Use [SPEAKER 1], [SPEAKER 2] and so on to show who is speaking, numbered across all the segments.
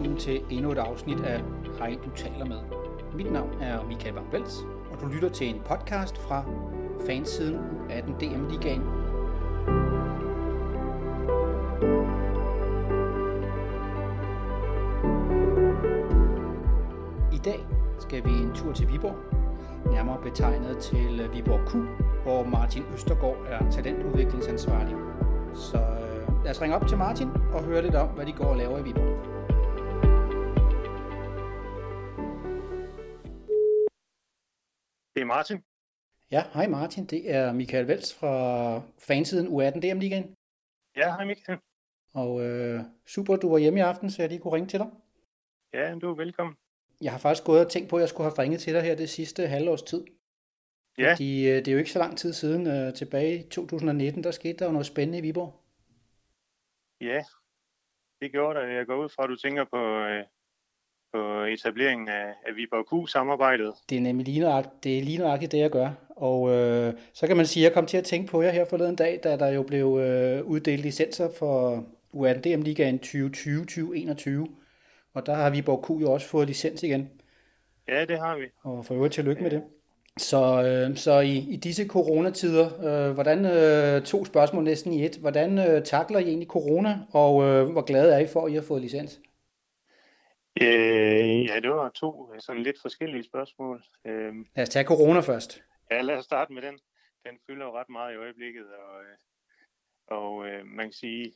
[SPEAKER 1] velkommen til endnu et afsnit af Hej, du taler med. Mit navn er Michael Bang og du lytter til en podcast fra fansiden af den DM Ligaen. I dag skal vi en tur til Viborg, nærmere betegnet til Viborg Q, hvor Martin Østergaard er talentudviklingsansvarlig. Så øh, lad os ringe op til Martin og høre lidt om, hvad de går og laver i Viborg.
[SPEAKER 2] Martin.
[SPEAKER 1] Ja, hej Martin. Det er Michael Vels fra fansiden U18 DM Ligaen.
[SPEAKER 2] Ja, hej Michael.
[SPEAKER 1] Og øh, super, du var hjemme i aften, så jeg lige kunne ringe til dig.
[SPEAKER 2] Ja, du er velkommen.
[SPEAKER 1] Jeg har faktisk gået og tænkt på, at jeg skulle have ringet til dig her det sidste halvårs tid.
[SPEAKER 2] Ja.
[SPEAKER 1] Fordi øh, det er jo ikke så lang tid siden, øh, tilbage i 2019, der skete der jo noget spændende i Viborg.
[SPEAKER 2] Ja, det gjorde det. Jeg går ud fra, at du tænker på, øh, på etableringen af, af Viborg Q-samarbejdet.
[SPEAKER 1] Det er nemlig lige nøjagtigt, det, er lige nøjagtigt det, jeg gør. Og øh, så kan man sige, at jeg kom til at tænke på jer her forleden dag, da der jo blev øh, uddelt licenser for U18 DM Ligaen 2020-2021. Og der har Viborg Q jo også fået licens igen.
[SPEAKER 2] Ja, det har vi.
[SPEAKER 1] Og for øvrigt tillykke med det. Så, øh, så i, i disse coronatider, øh, hvordan øh, to spørgsmål næsten i et, hvordan øh, takler I egentlig corona, og øh, hvor glade er I for, at I har fået licens?
[SPEAKER 2] Øh, ja, det var to øh, sådan lidt forskellige spørgsmål. Øh,
[SPEAKER 1] Lad os tage corona først.
[SPEAKER 2] ja, lad os starte med den. Den fylder jo ret meget i øjeblikket, og, øh, og øh, man kan sige,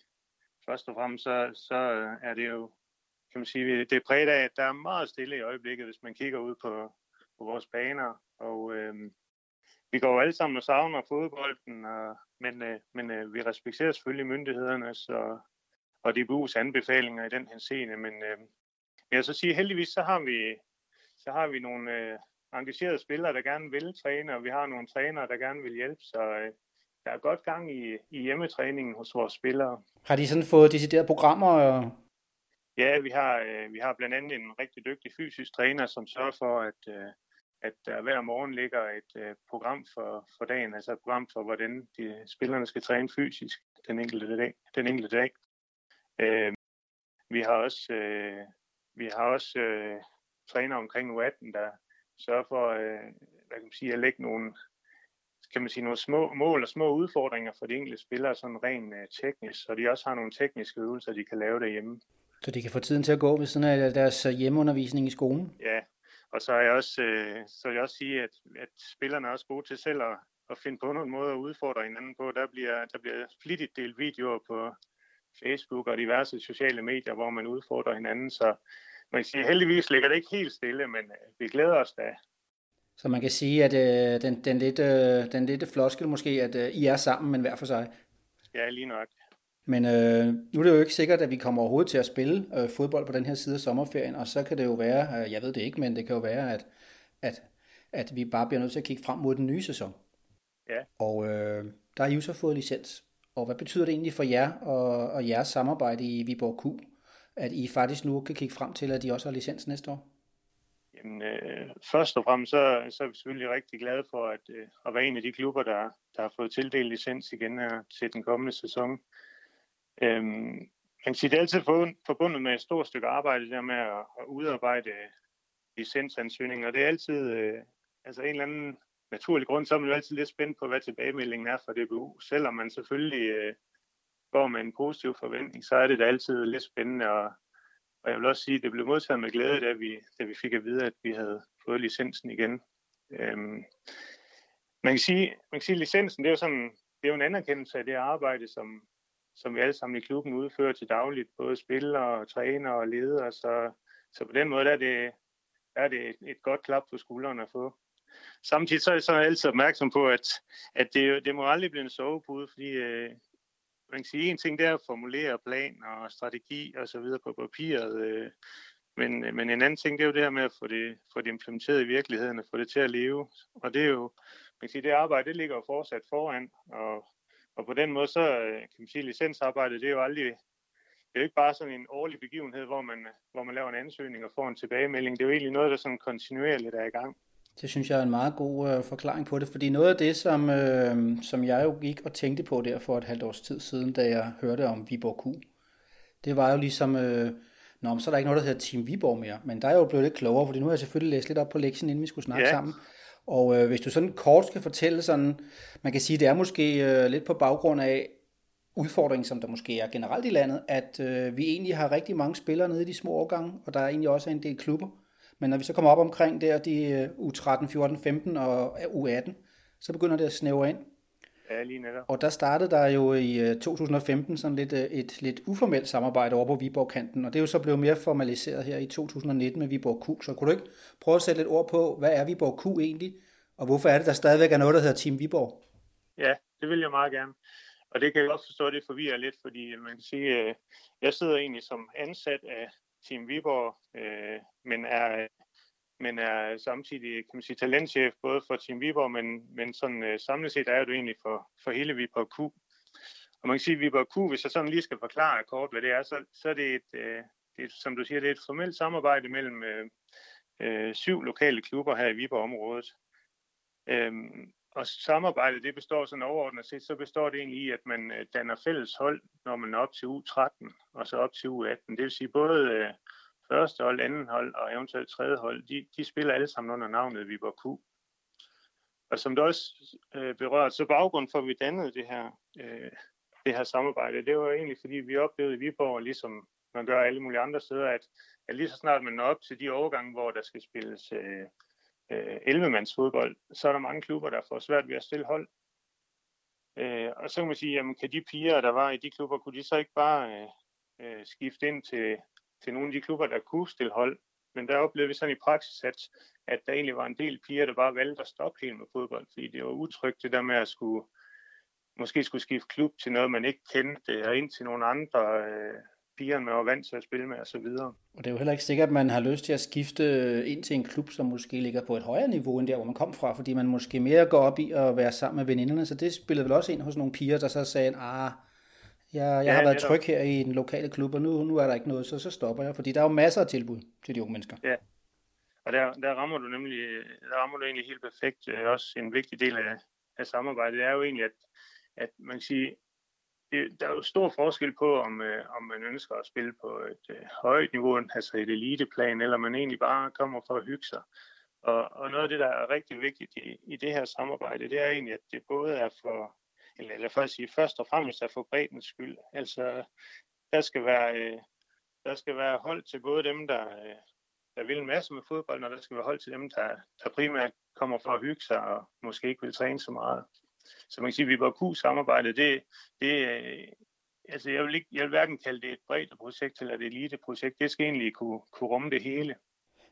[SPEAKER 2] først og fremmest så, så er det jo, kan man sige, det er præget af, at der er meget stille i øjeblikket, hvis man kigger ud på, på vores baner. Og øh, vi går jo alle sammen og savner fodbolden, og, men, øh, men øh, vi respekterer selvfølgelig myndighedernes og, og DBU's anbefalinger i den henseende. Men øh, jeg så sige, heldigvis så har vi, så har vi nogle øh, engagerede spillere, der gerne vil træne, og vi har nogle trænere, der gerne vil hjælpe. Så øh, der er godt gang i, i hjemmetræningen hos vores spillere.
[SPEAKER 1] Har de sådan fået deciderede programmer? Og...
[SPEAKER 2] Ja, vi har, øh, vi har blandt andet en rigtig dygtig fysisk træner, som sørger for, at, øh, at der hver morgen ligger et øh, program for, for dagen, altså et program for, hvordan de spillerne skal træne fysisk den enkelte dag. Den enkelte dag. Øh, vi har også, øh, vi har også øh, træner omkring U18, der sørger for øh, hvad kan man sige, at lægge nogle, kan man sige, nogle små mål og små udfordringer for de enkelte spillere, sådan rent øh, teknisk, så de også har nogle tekniske øvelser, de kan lave derhjemme.
[SPEAKER 1] Så de kan få tiden til at gå ved siden af deres hjemmeundervisning i skolen?
[SPEAKER 2] Ja, og så er jeg også, øh, så vil jeg også sige, at, at spillerne er også gode til selv at, at finde på nogle måder at udfordre hinanden på. Der bliver, der bliver flittigt delt videoer på Facebook og diverse sociale medier, hvor man udfordrer hinanden. Så man kan sige, heldigvis ligger det ikke helt stille, men øh, vi glæder os da.
[SPEAKER 1] Så man kan sige, at øh, den, den, lidt, øh, den lidt floskel måske, at øh, I er sammen, men hver for sig.
[SPEAKER 2] Ja, lige nok.
[SPEAKER 1] Men øh, nu er det jo ikke sikkert, at vi kommer overhovedet til at spille øh, fodbold på den her side af sommerferien, og så kan det jo være, øh, jeg ved det ikke, men det kan jo være, at, at, at vi bare bliver nødt til at kigge frem mod den nye sæson.
[SPEAKER 2] Ja.
[SPEAKER 1] Og øh, der har I jo så fået licens. Og hvad betyder det egentlig for jer og, og jeres samarbejde i Viborg Q, at I faktisk nu kan kigge frem til, at de også har licens næste år?
[SPEAKER 2] Jamen, øh, først og fremmest så, så er vi selvfølgelig rigtig glade for at, øh, at være en af de klubber, der, der har fået tildelt licens igen her til den kommende sæson. Øhm, man kan sige, det er altid forbundet med et stort stykke arbejde der med at, at udarbejde licensansøgninger. Det er altid, øh, altså en eller anden naturlig grund, så er man jo altid lidt spændt på, hvad tilbagemeldingen er fra DBU. Selvom man selvfølgelig øh, går med en positiv forventning, så er det da altid lidt spændende. Og, og jeg vil også sige, at det blev modtaget med glæde, da vi, da vi fik at vide, at vi havde fået licensen igen. Øhm, man kan sige, man kan sige, at licensen det er jo sådan, det er jo en anerkendelse af det arbejde, som, som vi alle sammen i klubben udfører til dagligt, både spillere, træner og ledere. Så, så på den måde der er det, er det et, et godt klap på skulderen at få. Samtidig så er jeg så altid opmærksom på, at, at det, det må aldrig blive en sovepude, fordi øh, man kan sige, en ting det er at formulere plan og strategi og så videre på papiret, øh, men, men en anden ting det er jo det her med at få det, få det implementeret i virkeligheden og få det til at leve. Og det er jo, man kan sige, det arbejde det ligger jo fortsat foran, og og på den måde, så øh, kan man sige, licensarbejdet, det er jo aldrig, det er jo ikke bare sådan en årlig begivenhed, hvor man, hvor man laver en ansøgning og får en tilbagemelding. Det er jo egentlig noget, der sådan kontinuerligt er i gang.
[SPEAKER 1] Det synes jeg er en meget god øh, forklaring på det, fordi noget af det, som, øh, som jeg jo gik og tænkte på der for et halvt års tid siden, da jeg hørte om Viborg Q, det var jo ligesom, øh, Nå, så er der ikke noget, der hedder Team Viborg mere. Men der er jo blevet lidt klogere, fordi nu har jeg selvfølgelig læst lidt op på lektien, inden vi skulle snakke ja. sammen. Og øh, hvis du sådan kort skal fortælle sådan, man kan sige, det er måske øh, lidt på baggrund af udfordringen, som der måske er generelt i landet, at øh, vi egentlig har rigtig mange spillere nede i de små årgange, og der er egentlig også en del klubber. Men når vi så kommer op omkring der, de U13, 14, 15 og U18, så begynder det at snævre ind.
[SPEAKER 2] Ja, lige netop.
[SPEAKER 1] Og der startede der jo i 2015 øh, sådan lidt, øh, et lidt uformelt samarbejde over på Viborg-kanten, og det er jo så blevet mere formaliseret her i 2019 med Viborg Q. Så kunne du ikke prøve at sætte lidt ord på, hvad er Viborg Q egentlig, og hvorfor er det, der stadigvæk er noget, der hedder Team Viborg?
[SPEAKER 2] Ja, det vil jeg meget gerne. Og det kan jeg også forstå, at det forvirrer lidt, fordi man kan sige, at øh, jeg sidder egentlig som ansat af Team Viborg, øh, men er men er samtidig kan man sige, talentchef både for Team Viborg, men, men sådan, øh, samlet set er det egentlig for, for hele Viborg Q. Og man kan sige, at Viborg Q, hvis jeg sådan lige skal forklare kort, hvad det er, så, så er det et, øh, det er, som du siger, det er et formelt samarbejde mellem øh, øh, syv lokale klubber her i Viborg-området. Øhm, og samarbejdet, det består sådan overordnet set, så består det egentlig i, at man øh, danner fælles hold, når man er op til U13 og så op til U18. Det vil sige både øh, første hold, anden hold og eventuelt tredje hold, de, de spiller alle sammen under navnet Viborg Q. Og som det også øh, berørt, så baggrund for, at vi dannede det her, øh, det her samarbejde, det var egentlig, fordi vi oplevede i Viborg, ligesom man gør alle mulige andre steder, at, at lige så snart man når op til de overgange, hvor der skal spilles øh, øh, 11-mands fodbold, så er der mange klubber, der får svært ved at stille hold. Øh, og så kan man sige, jamen kan de piger, der var i de klubber, kunne de så ikke bare øh, øh, skifte ind til, til nogle af de klubber, der kunne stille hold. Men der oplevede vi sådan i praksis, at, at der egentlig var en del piger, der bare valgte at stoppe helt med fodbold, fordi det var utrygt det der med at skulle, måske skulle skifte klub til noget, man ikke kendte, og ind til nogle andre øh, piger, man var vant til at spille med osv.
[SPEAKER 1] Og det er jo heller ikke sikkert, at man har lyst til at skifte ind til en klub, som måske ligger på et højere niveau end der, hvor man kom fra, fordi man måske mere går op i at være sammen med veninderne, så det spillede vel også ind hos nogle piger, der så sagde, ah, jeg, jeg ja, har været tryg her i den lokale klub, og nu, nu er der ikke noget, så, så stopper jeg, fordi der er jo masser af tilbud til de unge mennesker.
[SPEAKER 2] Ja, og der, der rammer du nemlig der rammer du egentlig helt perfekt. Øh, også en vigtig del af, af samarbejdet det er jo egentlig, at, at man kan sige, det, der er jo stor forskel på, om, øh, om man ønsker at spille på et øh, højt niveau, altså et eliteplan, eller man egentlig bare kommer for at hygge sig. Og, og noget af det, der er rigtig vigtigt i, i det her samarbejde, det er egentlig, at det både er for, eller, eller for at sige først og fremmest er for breddens skyld. Altså, der skal være, øh, der skal være hold til både dem, der, øh, der vil en masse med fodbold, og der skal være hold til dem, der, der primært kommer for at hygge sig og måske ikke vil træne så meget. Så man kan sige, at vi var Q-samarbejdet, det, det, øh, altså jeg vil, ikke, jeg vil hverken kalde det et bredt projekt eller et elite-projekt. Det skal egentlig kunne, kunne rumme det hele.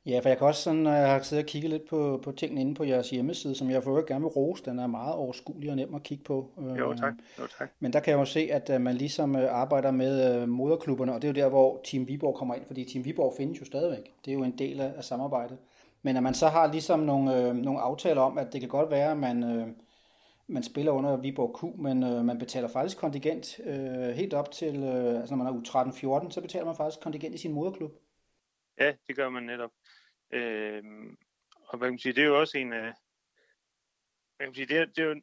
[SPEAKER 1] Ja, for jeg kan også sådan, når jeg har siddet og kigget lidt på, på tingene inde på jeres hjemmeside, som jeg for gerne vil rose, den er meget overskuelig og nem at kigge på.
[SPEAKER 2] Jo, tak. Jo, tak.
[SPEAKER 1] Men der kan jeg jo se, at øh, man ligesom øh, arbejder med øh, moderklubberne, og det er jo der, hvor Team Viborg kommer ind, fordi Team Viborg findes jo stadigvæk. Det er jo en del af, samarbejdet. Men at man så har ligesom nogle, nogle aftaler om, at det kan godt være, at man, man spiller under Viborg Q, men øh, man betaler faktisk kontingent øh, helt op til, øh, altså når man er U13-14, så betaler man faktisk kontingent i sin moderklub.
[SPEAKER 2] Ja, det gør man netop. Øh, og hvad kan man sige, det er jo også en af, hvad kan man sige, det er, det er jo,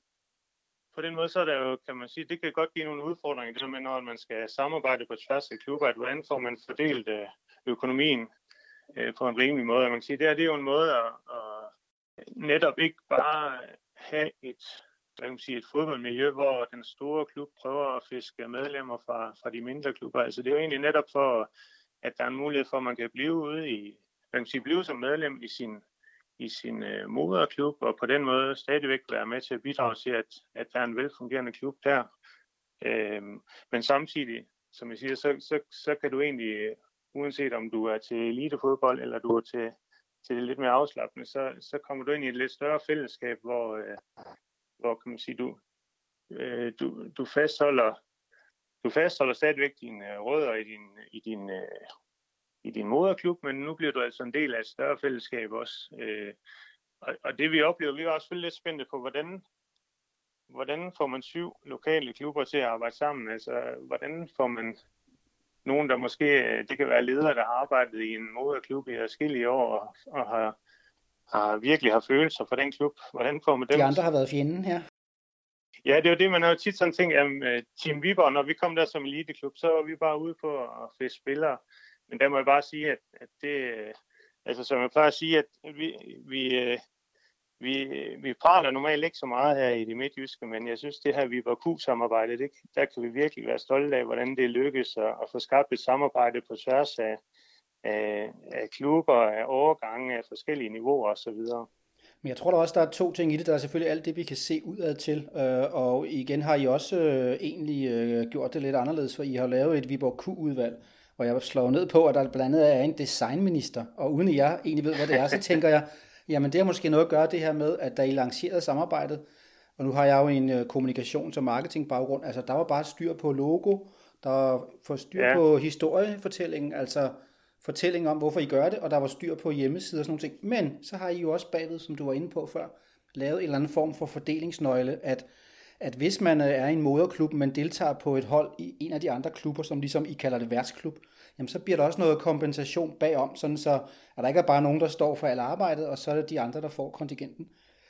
[SPEAKER 2] på den måde, så er der jo, kan man sige, det kan godt give nogle udfordringer, det med, når man skal samarbejde på tværs af klubber, at hvordan får man fordelt øh, økonomien øh, på en rimelig måde. man kan sige, det, her det er jo en måde at, at netop ikke bare have et, hvad kan man sige, et fodboldmiljø, hvor den store klub prøver at fiske medlemmer fra, fra de mindre klubber. Altså det er jo egentlig netop for at der er en mulighed for, at man kan blive ude i, hvad kan sige, blive som medlem i sin, i sin øh, moderklub, og på den måde stadigvæk være med til at bidrage til, at, at der er en velfungerende klub der. Øhm, men samtidig, som jeg siger, så, så, så kan du egentlig, uanset om du er til elitefodbold, eller du er til, til det lidt mere afslappende, så, så kommer du ind i et lidt større fællesskab, hvor, øh, hvor kan man sige, du, øh, du, du fastholder du fastholder stadigvæk dine øh, rødder i din, i din, øh, i din moderklub, men nu bliver du altså en del af et større fællesskab også. Øh, og, og det vi oplever, vi er også lidt spændte på, hvordan, hvordan får man syv lokale klubber til at arbejde sammen? Altså, hvordan får man nogen, der måske, øh, det kan være ledere, der har arbejdet i en moderklub i forskellige år og, og har, har virkelig har følelser for den klub. Hvordan får man dem?
[SPEAKER 1] De andre har været fjenden her.
[SPEAKER 2] Ja, det er jo det, man har jo tit sådan tænkt, at øh, Team Viborg, når vi kom der som eliteklub, så var vi bare ude på at fiske spillere. men der må jeg bare sige, at, at det, altså som jeg plejer at sige, at vi, vi, vi, vi praler normalt ikke så meget her i det midtjyske, men jeg synes, det her Viborg det, der kan vi virkelig være stolte af, hvordan det lykkes at, at få skabt et samarbejde på tværs af, af, af klubber, af overgange, af forskellige niveauer osv.
[SPEAKER 1] Men jeg tror da også, der er to ting i det. Der er selvfølgelig alt det, vi kan se udad til, øh, og igen har I også øh, egentlig øh, gjort det lidt anderledes, for I har lavet et Viborg Q-udvalg, hvor jeg slår ned på, at der blandt andet er en designminister, og uden at jeg egentlig ved, hvad det er, så tænker jeg, jamen det har måske noget at gøre det her med, at da I lancerede samarbejdet, og nu har jeg jo en øh, kommunikations- og marketingbaggrund, altså der var bare styr på logo, der var for styr ja. på historiefortællingen, altså fortælling om, hvorfor I gør det, og der var styr på hjemmesider og sådan noget. Men så har I jo også bagved, som du var inde på før, lavet en eller anden form for fordelingsnøgle, at, at hvis man øh, er i en moderklub, men deltager på et hold i en af de andre klubber, som ligesom I kalder det værtsklub, jamen så bliver der også noget kompensation bagom, sådan så at der ikke er bare nogen, der står for alt arbejdet, og så er det de andre, der får kontingenten.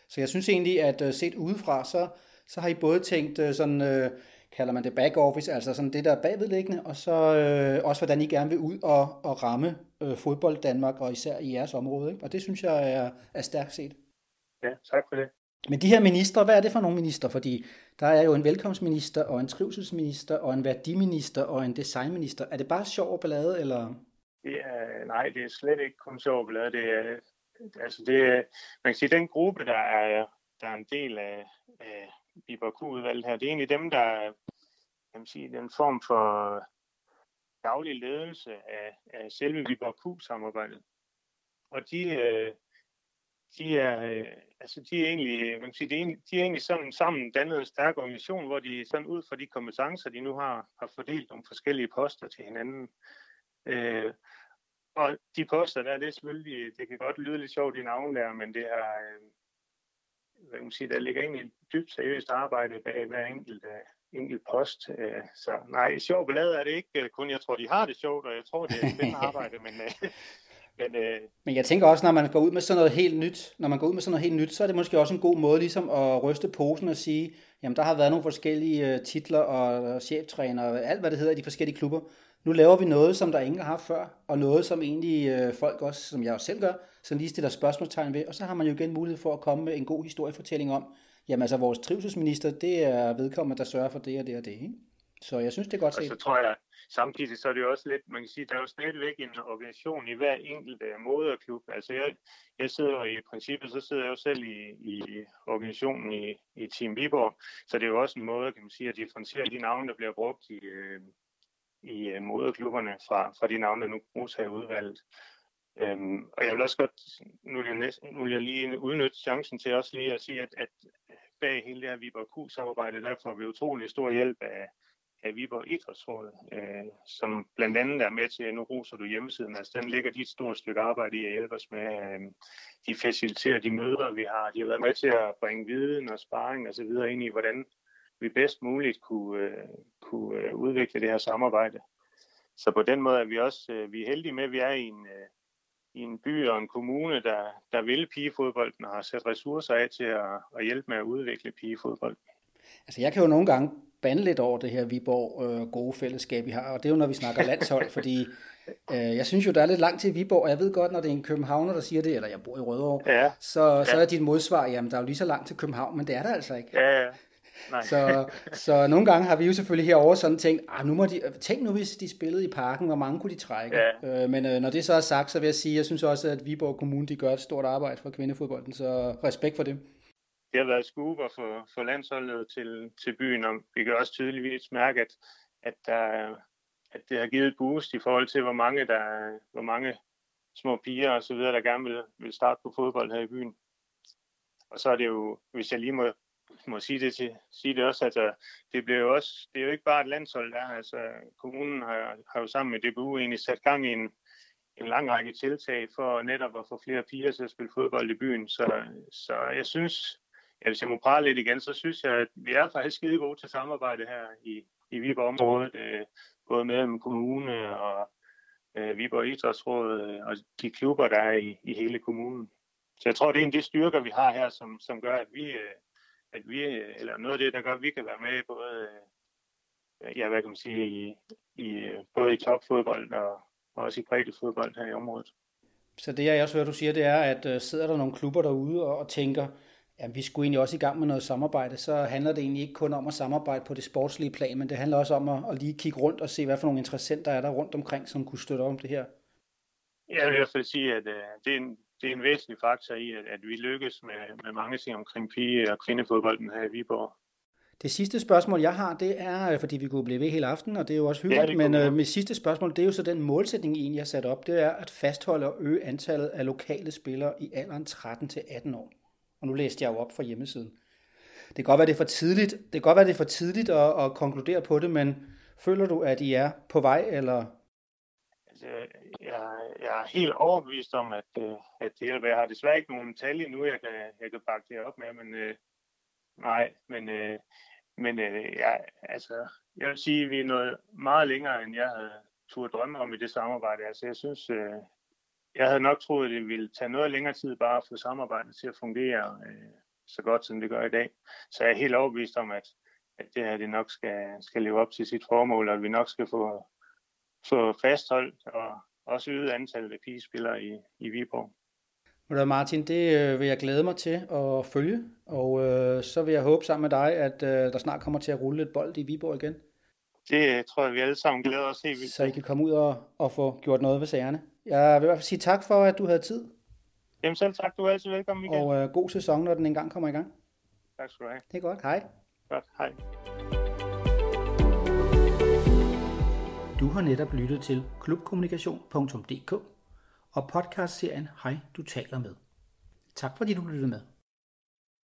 [SPEAKER 1] Så jeg synes egentlig, at øh, set udefra, så, så har I både tænkt øh, sådan, øh, kalder man det back office, altså sådan det der er bagvedliggende, og så øh, også hvordan I gerne vil ud og, og ramme øh, fodbold Danmark, og især i jeres område. Ikke? Og det synes jeg er, er stærkt set.
[SPEAKER 2] Ja, tak for det.
[SPEAKER 1] Men de her minister, hvad er det for nogle minister? Fordi der er jo en velkomstminister, og en trivselsminister, og en værdiminister, og en designminister. Er det bare sjov og ballade, eller?
[SPEAKER 2] Ja, nej, det er slet ikke kun sjov og ballade. Det er, altså det man kan sige, den gruppe, der er, der er en del af, af Biberku-udvalget her, det er egentlig dem, der kan man sige, den form for daglig ledelse af, af selve Biberku-samarbejdet. Og de, øh, de er, øh, altså de er egentlig, øh, man sige, de er egentlig, de er egentlig sådan sammen dannet en stærk organisation, hvor de sådan ud fra de kompetencer, de nu har, har fordelt nogle forskellige poster til hinanden. Øh, og de poster der, det er selvfølgelig, det kan godt lyde lidt sjovt i navn der, men det er, øh, man sige, der ligger egentlig et dybt seriøst arbejde bag hver enkelt, uh, enkelt post. Uh, så nej, sjov ballade er det ikke kun. Jeg tror, de har det sjovt, og jeg tror, det er et spændende arbejde, men, uh,
[SPEAKER 1] men, uh, men jeg tænker også, når man går ud med sådan noget helt nyt, når man går ud med sådan noget helt nyt, så er det måske også en god måde ligesom at ryste posen og sige, jamen der har været nogle forskellige uh, titler og cheftræner og alt hvad det hedder i de forskellige klubber nu laver vi noget, som der ingen har haft før, og noget, som egentlig øh, folk også, som jeg også selv gør, så lige stiller spørgsmålstegn ved, og så har man jo igen mulighed for at komme med en god historiefortælling om, jamen altså vores trivselsminister, det er vedkommende, der sørger for det og det og det, ikke? Så jeg synes, det er godt set.
[SPEAKER 2] Og så tror jeg, samtidig så er det jo også lidt, man kan sige, der er jo stadigvæk en organisation i hver enkelt uh, moderklub. Altså jeg, jeg sidder i princippet, så sidder jeg jo selv i, i organisationen i, i Team Viborg, så det er jo også en måde, kan man sige, at differentiere de navne, der bliver brugt i, uh, i uh, moderklubberne fra, fra de navne, der nu bruges her i udvalget. Øhm, og jeg vil også godt, nu vil jeg, næsten, nu vil jeg lige udnytte chancen til også lige at sige, at, at bag hele det her Viborg Q-samarbejde, der får vi utrolig stor hjælp af, af Viborg Idrætsråd, øh, som blandt andet er med til, nu roser du hjemmesiden, altså den ligger de et stort stykke arbejde i at hjælpe os med, øh, de faciliterer de møder, vi har, de har været med til at bringe viden og sparring og så videre ind i, hvordan vi bedst muligt kunne, øh, kunne øh, udvikle det her samarbejde. Så på den måde er vi også øh, vi er heldige med, at vi er i en, øh, i en by og en kommune, der, der vil pigefodbolden og har sat ressourcer af til at, at hjælpe med at udvikle pigefodbold.
[SPEAKER 1] Altså jeg kan jo nogle gange bande lidt over det her Viborg øh, gode fællesskab, vi har, og det er jo, når vi snakker landshold, fordi øh, jeg synes jo, der er lidt langt til Viborg, og jeg ved godt, når det er en københavner, der siger det, eller jeg bor i Rødovre, ja. så, så ja. er dit modsvar, jamen der er jo lige så langt til København, men det er der altså ikke.
[SPEAKER 2] Ja, ja.
[SPEAKER 1] Så, så nogle gange har vi jo selvfølgelig herover sådan tænkt, ah, nu må de, tænk nu, hvis de spillede i parken, hvor mange kunne de trække? Ja. Øh, men øh, når det så er sagt, så vil jeg sige, jeg synes også, at Viborg Kommune de gør et stort arbejde for kvindefodbolden, så respekt for det.
[SPEAKER 2] Det har været skubber for, for landsholdet til, til byen, og vi kan også tydeligvis mærke, at, at, der, at det har givet et boost i forhold til, hvor mange, der, hvor mange små piger og så videre, der gerne vil, vil starte på fodbold her i byen. Og så er det jo, hvis jeg lige må må sige det, til, sige det også, altså, det bliver jo også, det er jo ikke bare et landshold der, altså, kommunen har, har jo sammen med DBU egentlig sat gang i en, en lang række tiltag for netop at få flere piger til at spille fodbold i byen, så, så jeg synes, ja, hvis jeg må prale lidt igen, så synes jeg, at vi er faktisk skide gode til samarbejde her i, i Viborg-området, øh, både mellem kommune og øh, Viborg Idrætsråd øh, og de klubber, der er i, i hele kommunen. Så jeg tror, det er en af de styrker, vi har her, som, som gør, at vi, øh, at vi, eller noget af det, der gør, at vi kan være med både, øh, ja, hvad kan man sige, i, i, både i topfodbold og, også i fodbold her i området.
[SPEAKER 1] Så det jeg også hører, du siger, det er, at uh, sidder der nogle klubber derude og, og tænker, at vi skulle egentlig også i gang med noget samarbejde, så handler det egentlig ikke kun om at samarbejde på det sportslige plan, men det handler også om at, at lige kigge rundt og se, hvad for nogle interessenter er der rundt omkring, som kunne støtte om det her.
[SPEAKER 2] Jeg vil i hvert fald sige, at uh, det, er en, det er en væsentlig faktor i, at, at vi lykkes med, med mange ting omkring pige- og kvindefodbolden her i Viborg.
[SPEAKER 1] Det sidste spørgsmål, jeg har, det er, fordi vi kunne blive ved hele aften, og det er jo også hyggeligt, ja, men øh, mit sidste spørgsmål, det er jo så den målsætning, I egentlig har sat op, det er at fastholde og øge antallet af lokale spillere i alderen 13-18 år. Og nu læste jeg jo op fra hjemmesiden. Det kan godt være, det er for tidligt, det kan godt være, det er for tidligt at, at konkludere på det, men føler du, at I er på vej, eller
[SPEAKER 2] øh, jeg, jeg er helt overbevist om, at, øh, at det hjælper. Jeg har desværre ikke nogen tal endnu, jeg kan, jeg kan bakke det op med, men øh, nej, men, øh, men øh, jeg, altså, jeg vil sige, at vi er nået meget længere, end jeg havde turde drømme om i det samarbejde. Altså, jeg synes, øh, jeg havde nok troet, at det ville tage noget længere tid bare at få samarbejdet til at fungere øh, så godt, som det gør i dag. Så jeg er helt overbevist om, at, at det her det nok skal, skal leve op til sit formål, og at vi nok skal få få fastholdt og også øget antallet af pigespillere i, i Viborg.
[SPEAKER 1] Martin, det øh, vil jeg glæde mig til at følge, og øh, så vil jeg håbe sammen med dig, at øh, der snart kommer til at rulle et bold i Viborg igen.
[SPEAKER 2] Det tror jeg, vi alle sammen glæder os helt
[SPEAKER 1] vildt Så I kan komme ud og, og få gjort noget ved sagerne. Jeg vil i hvert fald sige tak for, at du havde tid.
[SPEAKER 2] Jamen selv tak, du er altid velkommen igen.
[SPEAKER 1] Og øh, god sæson, når den engang kommer i gang.
[SPEAKER 2] Tak skal du have.
[SPEAKER 1] Det er godt. Hej.
[SPEAKER 2] Godt, hej.
[SPEAKER 1] Du har netop lyttet til klubkommunikation.dk og podcastserien Hej, du taler med. Tak fordi du lyttede med.